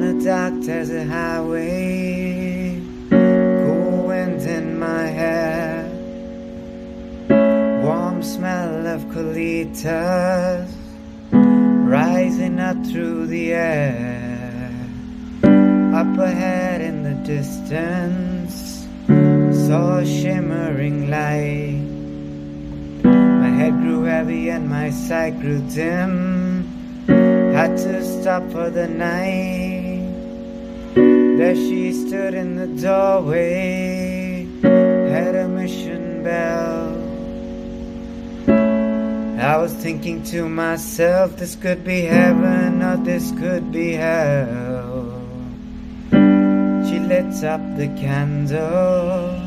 on a dark desert highway, cool wind in my hair, warm smell of colitas rising up through the air. Up ahead in the distance, saw a shimmering light. My head grew heavy and my sight grew dim. Had to stop for the night. There she stood in the doorway, had a mission bell. I was thinking to myself, this could be heaven or this could be hell. She lit up the candle,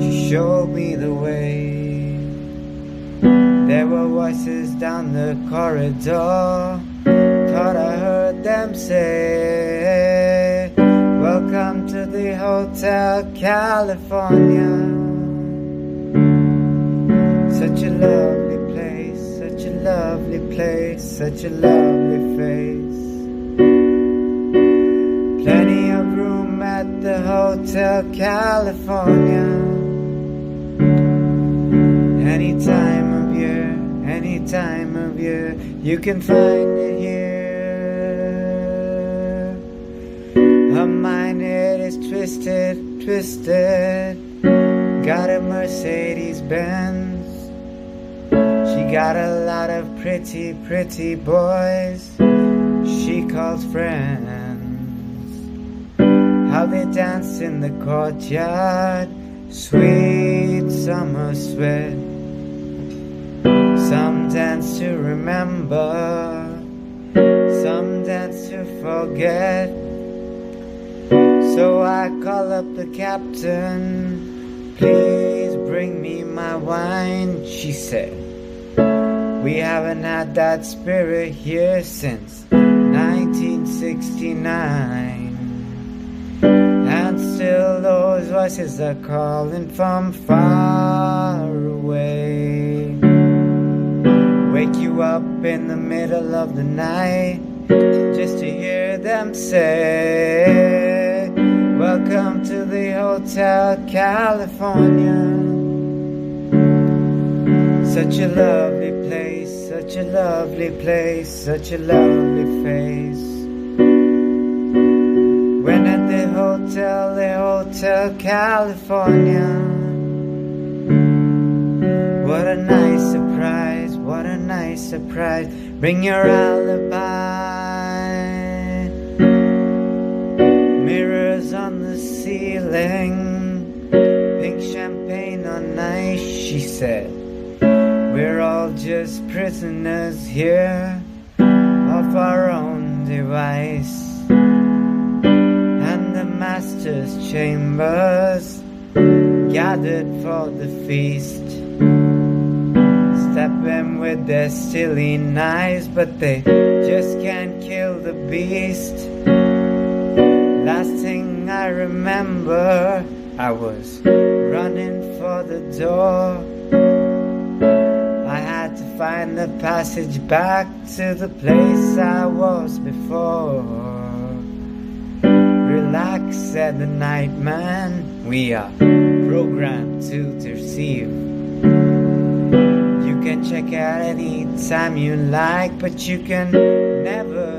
she showed me the way. There were voices down the corridor, thought I heard them say, Hotel California. Such a lovely place, such a lovely place, such a lovely face. Plenty of room at the Hotel California. Any time of year, any time of year, you can find it here. Twisted, twisted. Got a Mercedes Benz. She got a lot of pretty, pretty boys. She calls friends. How they dance in the courtyard. Sweet summer sweat. Some dance to remember. Some dance to forget. So I call up the captain. Please bring me my wine, she said. We haven't had that spirit here since 1969. And still those voices are calling from far away. Wake you up in the middle of the night just to hear them say, Hotel California. Such a lovely place, such a lovely place, such a lovely face. When at the hotel, the Hotel California. What a nice surprise, what a nice surprise. Bring your alibi. Ceiling, pink champagne on ice, she said. We're all just prisoners here of our own device. And the master's chambers gathered for the feast. Stepping with their steely knives, but they just can't kill the beast. Last thing I remember, I was running for the door. I had to find the passage back to the place I was before. Relax, said the night man. We are programmed to deceive. You can check out any time you like, but you can never